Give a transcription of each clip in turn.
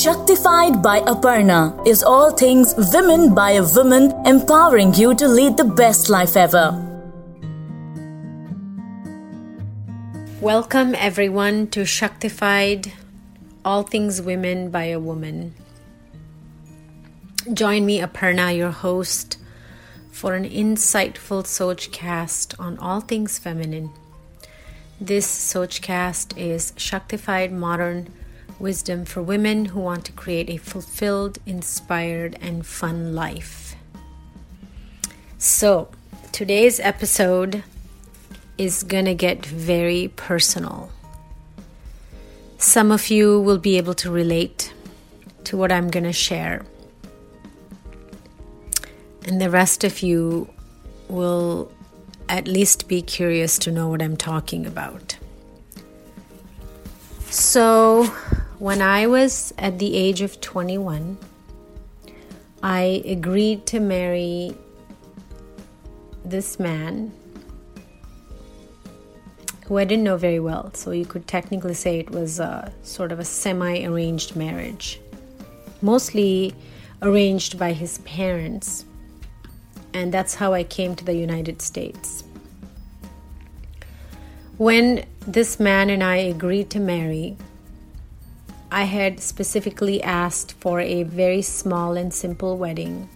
Shaktified by Aparna is all things women by a woman, empowering you to lead the best life ever. Welcome, everyone, to Shaktified All Things Women by a Woman. Join me, Aparna, your host, for an insightful Sochcast on all things feminine. This Sochcast is Shaktified Modern Wisdom for women who want to create a fulfilled, inspired, and fun life. So, today's episode is going to get very personal. Some of you will be able to relate to what I'm going to share, and the rest of you will at least be curious to know what I'm talking about. So, when I was at the age of 21, I agreed to marry this man who I didn't know very well. So you could technically say it was a, sort of a semi arranged marriage, mostly arranged by his parents. And that's how I came to the United States. When this man and I agreed to marry, I had specifically asked for a very small and simple wedding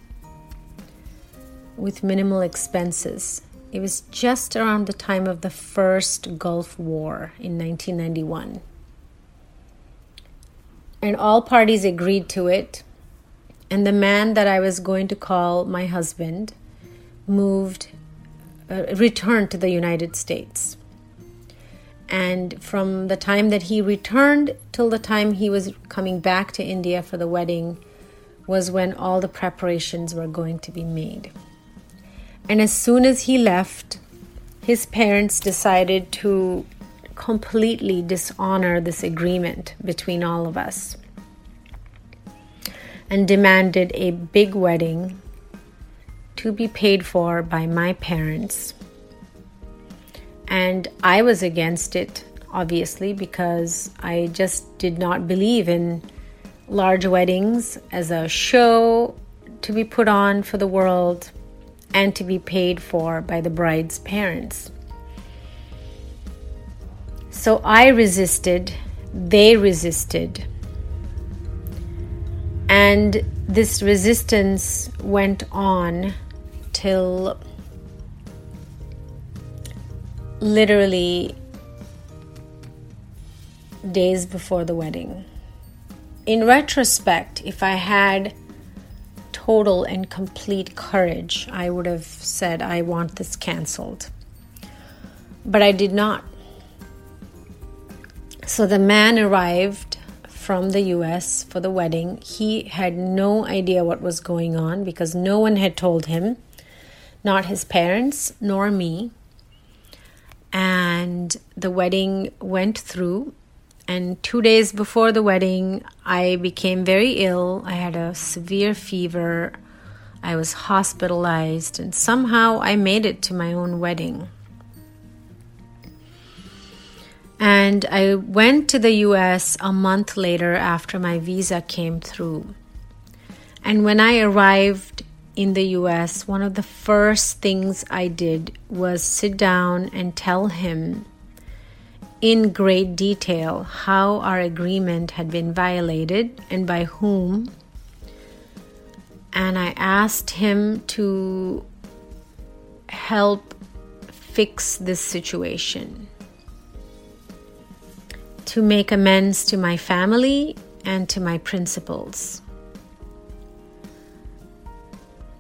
with minimal expenses. It was just around the time of the first Gulf War in 1991. And all parties agreed to it. And the man that I was going to call my husband moved, uh, returned to the United States. And from the time that he returned till the time he was coming back to India for the wedding was when all the preparations were going to be made. And as soon as he left, his parents decided to completely dishonor this agreement between all of us and demanded a big wedding to be paid for by my parents and I was against it, obviously, because I just did not believe in large weddings as a show to be put on for the world and to be paid for by the bride's parents. So I resisted, they resisted. And this resistance went on till literally days before the wedding. In retrospect, if I had total and complete courage, I would have said, I want this canceled. But I did not. So the man arrived from the US for the wedding. He had no idea what was going on because no one had told him, not his parents nor me and the wedding went through. And two days before the wedding, I became very ill. I had a severe fever. I was hospitalized, and somehow I made it to my own wedding. And I went to the US a month later after my visa came through. And when I arrived in the US, one of the first things I did was sit down and tell him in great detail how our agreement had been violated and by whom. And I asked him to help fix this situation, to make amends to my family and to my principles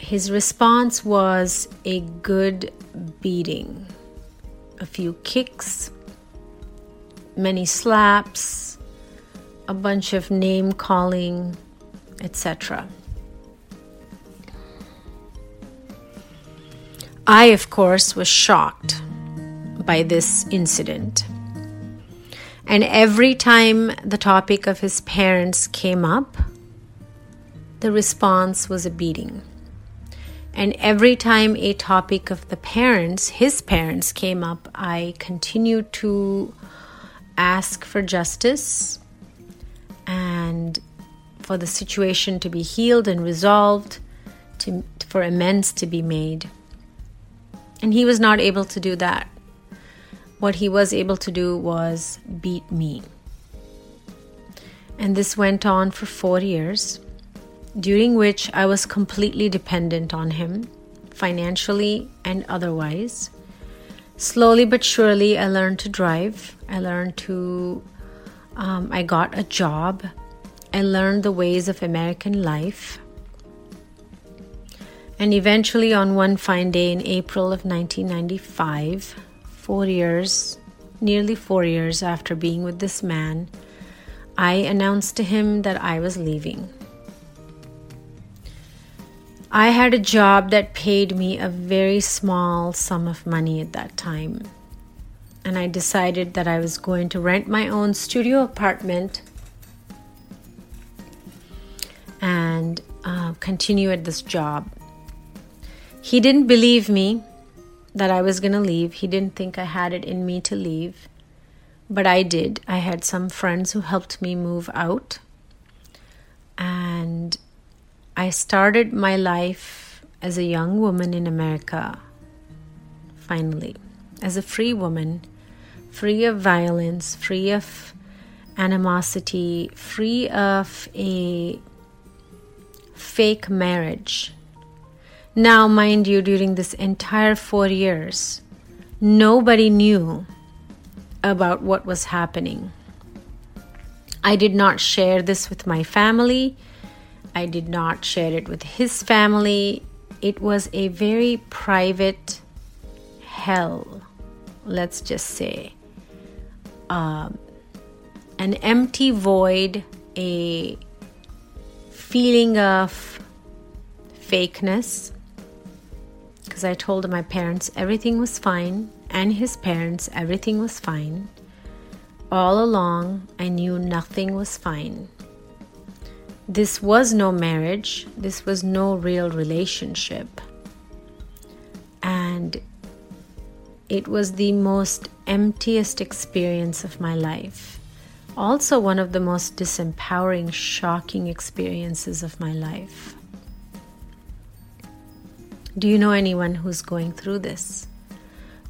his response was a good beating, a few kicks, many slaps, a bunch of name calling, etc. I, of course, was shocked by this incident. And every time the topic of his parents came up, the response was a beating. And every time a topic of the parents, his parents, came up, I continued to ask for justice and for the situation to be healed and resolved, to, for amends to be made. And he was not able to do that. What he was able to do was beat me. And this went on for four years, during which I was completely dependent on him, financially and otherwise. Slowly but surely, I learned to drive. I learned to, um, I got a job. I learned the ways of American life. And eventually, on one fine day in April of 1995, four years, nearly four years after being with this man, I announced to him that I was leaving. I had a job that paid me a very small sum of money at that time. And I decided that I was going to rent my own studio apartment and uh, continue at this job. He didn't believe me that I was going to leave. He didn't think I had it in me to leave. But I did. I had some friends who helped me move out. And I started my life as a young woman in America, finally, as a free woman, free of violence, free of animosity, free of a fake marriage. Now, mind you, during this entire four years, nobody knew about what was happening. I did not share this with my family. I did not share it with his family. It was a very private hell, let's just say. Um, an empty void, a feeling of fakeness. Because I told my parents everything was fine, and his parents, everything was fine. All along, I knew nothing was fine. This was no marriage, this was no real relationship. And it was the most emptiest experience of my life. Also, one of the most disempowering, shocking experiences of my life. Do you know anyone who's going through this?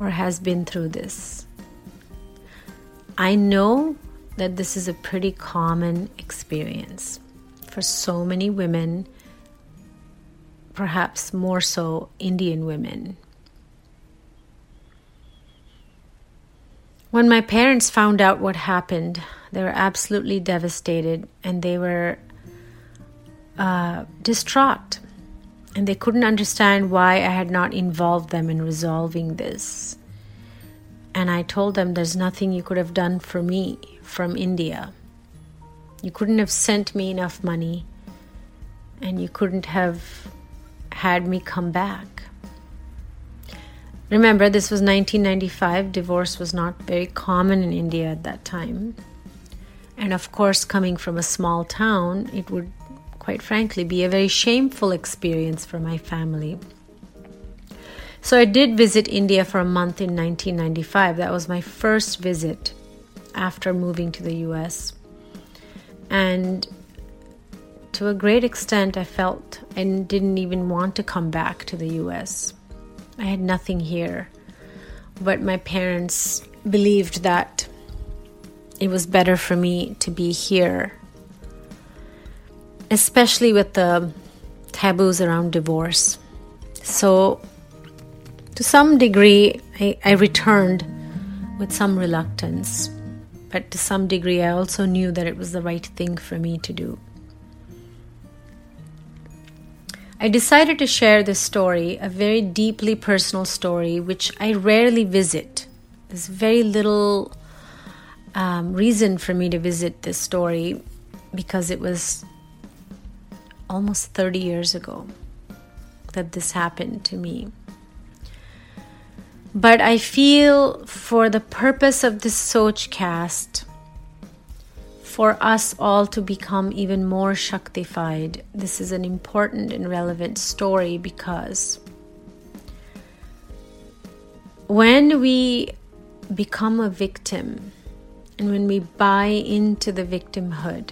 or has been through this. I know that this is a pretty common experience for so many women, perhaps more so Indian women. When my parents found out what happened, they were absolutely devastated and they were uh, distraught and they couldn't understand why I had not involved them in resolving this. And I told them there's nothing you could have done for me from India. You couldn't have sent me enough money, and you couldn't have had me come back. Remember, this was 1995. Divorce was not very common in India at that time. And of course, coming from a small town, it would quite frankly, be a very shameful experience for my family. So I did visit India for a month in 1995. That was my first visit after moving to the US. And to a great extent, I felt I didn't even want to come back to the US. I had nothing here. But my parents believed that it was better for me to be here especially with the taboos around divorce. So, to some degree, I, I returned with some reluctance, but to some degree, I also knew that it was the right thing for me to do. I decided to share this story, a very deeply personal story, which I rarely visit. There's very little um, reason for me to visit this story because it was almost 30 years ago that this happened to me. But I feel for the purpose of this Sochcast, for us all to become even more Shaktified, this is an important and relevant story because when we become a victim and when we buy into the victimhood,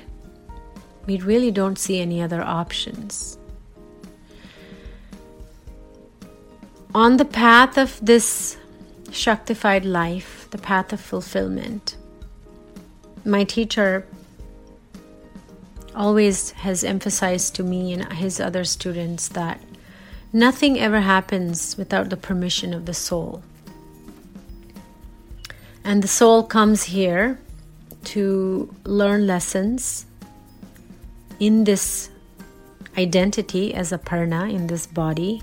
We really don't see any other options. On the path of this Shaktified life, the path of fulfillment, my teacher always has emphasized to me and his other students that nothing ever happens without the permission of the soul. And the soul comes here to learn lessons in this identity as Aparna, in this body,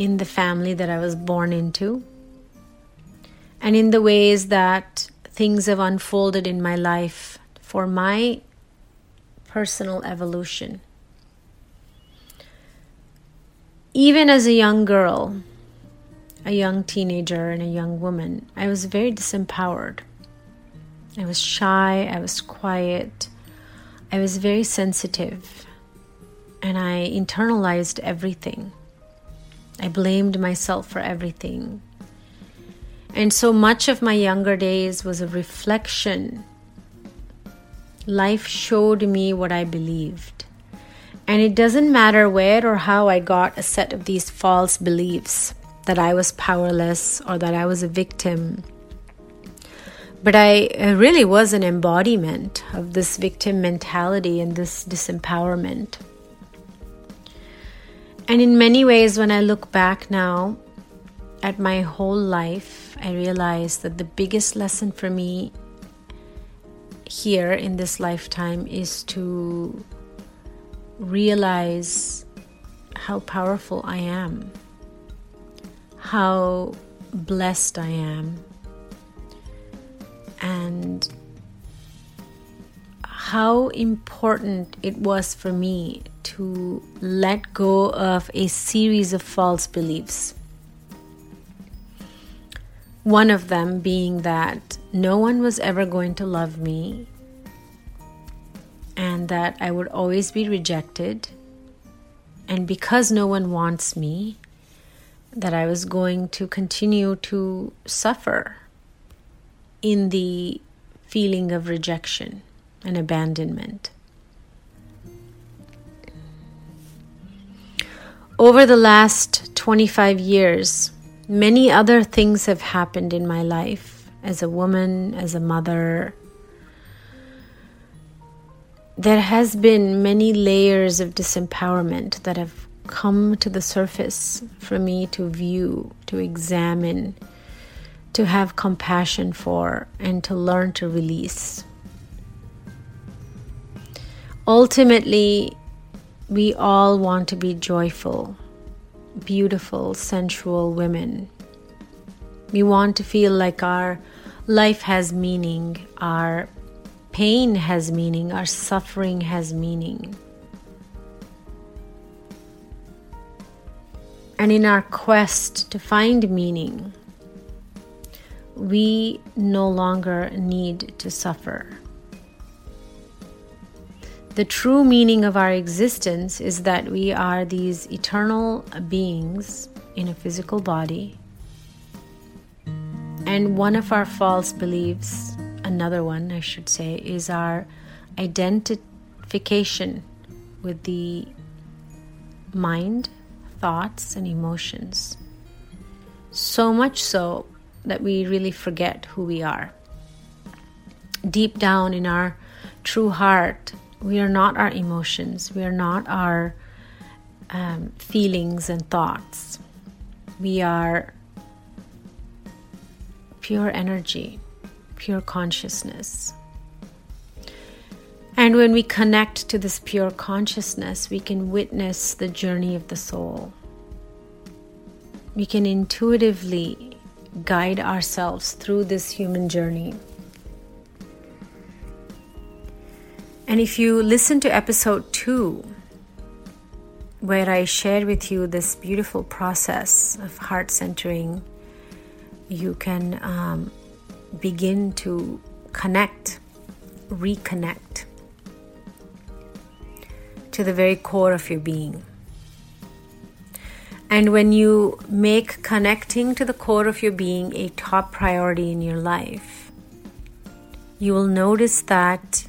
in the family that I was born into, and in the ways that things have unfolded in my life for my personal evolution. Even as a young girl, a young teenager, and a young woman, I was very disempowered. I was shy, I was quiet, I was very sensitive, and I internalized everything. I blamed myself for everything. And so much of my younger days was a reflection life showed me what I believed. And it doesn't matter where or how I got a set of these false beliefs that I was powerless or that I was a victim. But I really was an embodiment of this victim mentality and this disempowerment. And in many ways, when I look back now at my whole life, I realize that the biggest lesson for me here in this lifetime is to realize how powerful I am, how blessed I am, and how important it was for me to let go of a series of false beliefs. One of them being that no one was ever going to love me and that I would always be rejected. And because no one wants me, that I was going to continue to suffer in the feeling of rejection and abandonment. Over the last 25 years, many other things have happened in my life as a woman, as a mother. There has been many layers of disempowerment that have come to the surface for me to view, to examine, to have compassion for, and to learn to release. Ultimately, we all want to be joyful, beautiful, sensual women. We want to feel like our life has meaning, our pain has meaning, our suffering has meaning. And in our quest to find meaning, we no longer need to suffer. The true meaning of our existence is that we are these eternal beings in a physical body and one of our false beliefs, another one I should say, is our identification with the mind, thoughts, and emotions. So much so that we really forget who we are. Deep down in our true heart, we are not our emotions, we are not our um, feelings and thoughts. We are pure energy, pure consciousness. And when we connect to this pure consciousness, we can witness the journey of the soul. We can intuitively guide ourselves through this human journey. And if you listen to episode two, where I shared with you this beautiful process of heart centering you can um, begin to connect, reconnect to the very core of your being. And when you make connecting to the core of your being a top priority in your life, you will notice that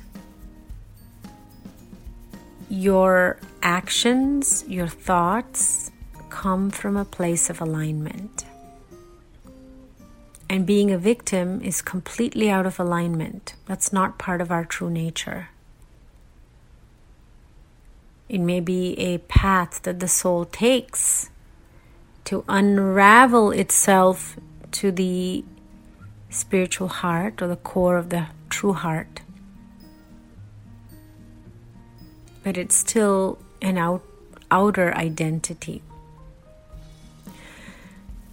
your actions, your thoughts come from a place of alignment. And being a victim is completely out of alignment. That's not part of our true nature. It may be a path that the soul takes to unravel itself to the spiritual heart or the core of the true heart. But it's still an out, outer identity.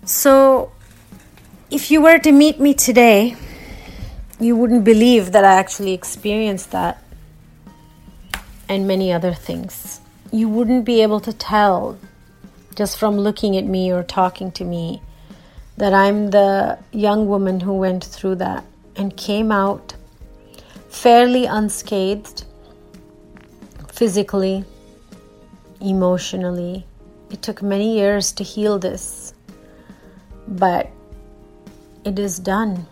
So, if you were to meet me today, you wouldn't believe that I actually experienced that and many other things. You wouldn't be able to tell just from looking at me or talking to me that I'm the young woman who went through that and came out fairly unscathed physically, emotionally. It took many years to heal this, but it is done.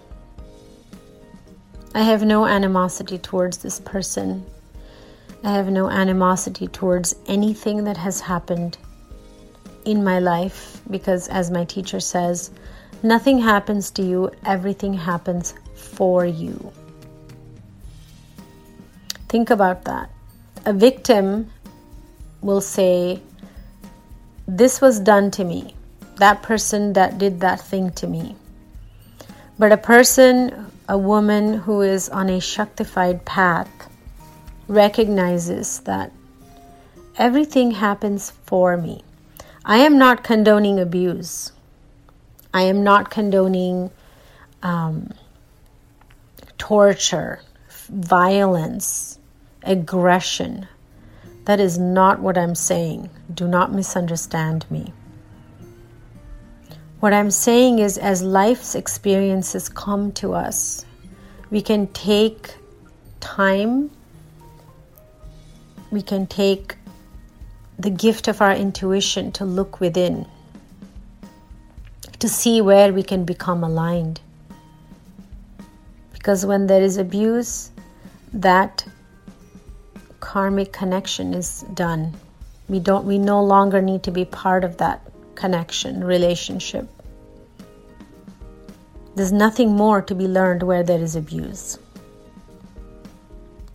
I have no animosity towards this person. I have no animosity towards anything that has happened in my life because, as my teacher says, nothing happens to you, everything happens for you. Think about that. A victim will say, This was done to me. That person that did that thing to me. But a person, a woman who is on a Shaktified path, recognizes that everything happens for me. I am not condoning abuse. I am not condoning um, torture, violence, aggression. That is not what I'm saying. Do not misunderstand me. What I'm saying is, as life's experiences come to us, we can take time, we can take the gift of our intuition to look within, to see where we can become aligned. Because when there is abuse, that karmic connection is done. We don't we no longer need to be part of that connection, relationship. There's nothing more to be learned where there is abuse.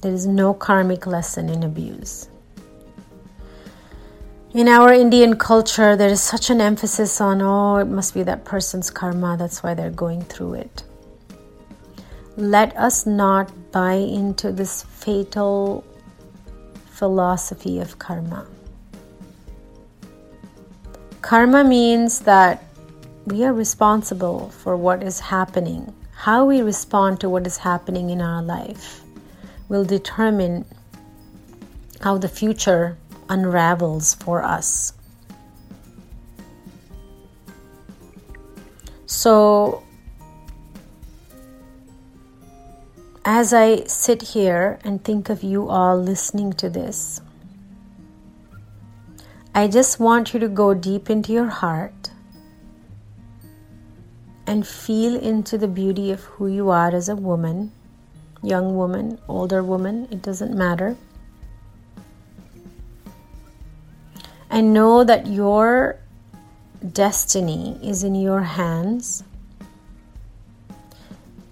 There is no karmic lesson in abuse. In our Indian culture, there is such an emphasis on, oh, it must be that person's karma, that's why they're going through it. Let us not buy into this fatal philosophy of karma. Karma means that we are responsible for what is happening. How we respond to what is happening in our life will determine how the future unravels for us. So, as I sit here and think of you all listening to this, I just want you to go deep into your heart and feel into the beauty of who you are as a woman, young woman, older woman, it doesn't matter. And know that your destiny is in your hands.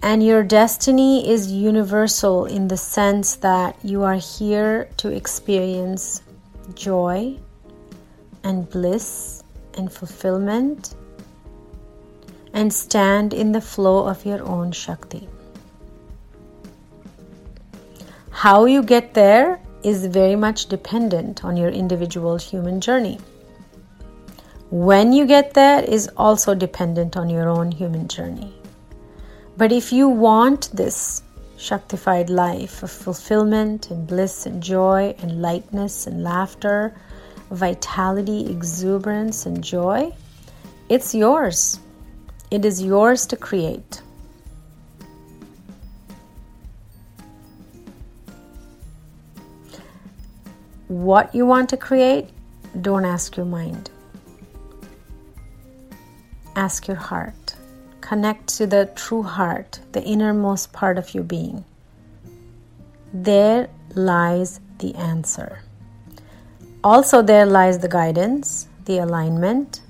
And your destiny is universal in the sense that you are here to experience joy and bliss and fulfillment and stand in the flow of your own Shakti. How you get there is very much dependent on your individual human journey. When you get there is also dependent on your own human journey. But if you want this Shaktified life of fulfillment and bliss and joy and lightness and laughter, vitality, exuberance, and joy, it's yours. It is yours to create. What you want to create, don't ask your mind. Ask your heart. Connect to the true heart, the innermost part of your being. There lies the answer. Also, there lies the guidance, the alignment,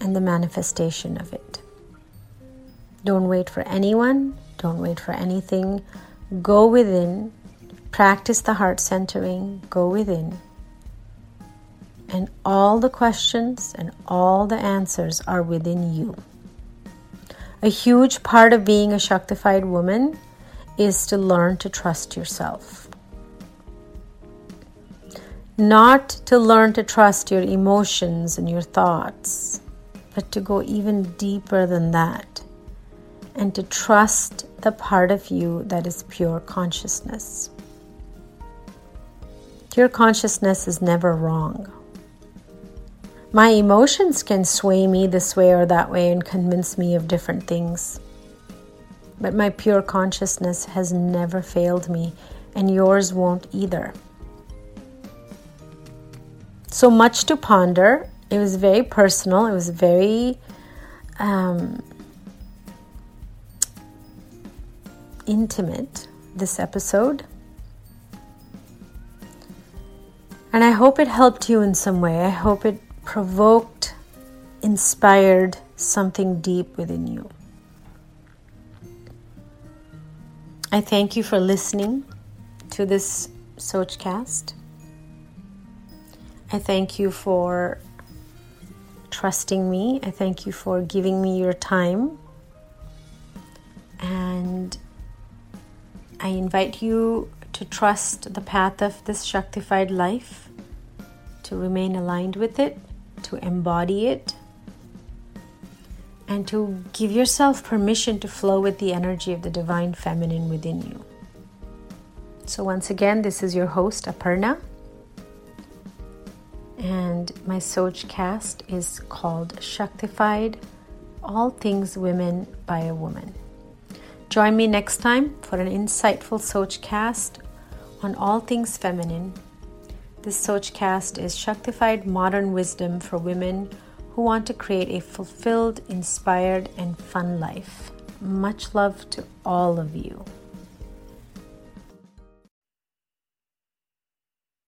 and the manifestation of it. Don't wait for anyone, don't wait for anything. Go within, practice the heart centering, go within. And all the questions and all the answers are within you. A huge part of being a Shaktified woman is to learn to trust yourself. Not to learn to trust your emotions and your thoughts, but to go even deeper than that and to trust the part of you that is pure consciousness. Pure consciousness is never wrong. My emotions can sway me this way or that way and convince me of different things. But my pure consciousness has never failed me, and yours won't either. So much to ponder. It was very personal, it was very um, intimate, this episode. And I hope it helped you in some way. I hope it provoked, inspired something deep within you. I thank you for listening to this Sochcast. I thank you for trusting me. I thank you for giving me your time. And I invite you to trust the path of this Shaktified life, to remain aligned with it, to embody it, and to give yourself permission to flow with the energy of the divine feminine within you. So, once again, this is your host, Aparna, and my Sochcast is called Shaktified All Things Women by a Woman. Join me next time for an insightful Sochcast on all things feminine this Sochcast is Shaktified modern wisdom for women who want to create a fulfilled, inspired, and fun life. Much love to all of you.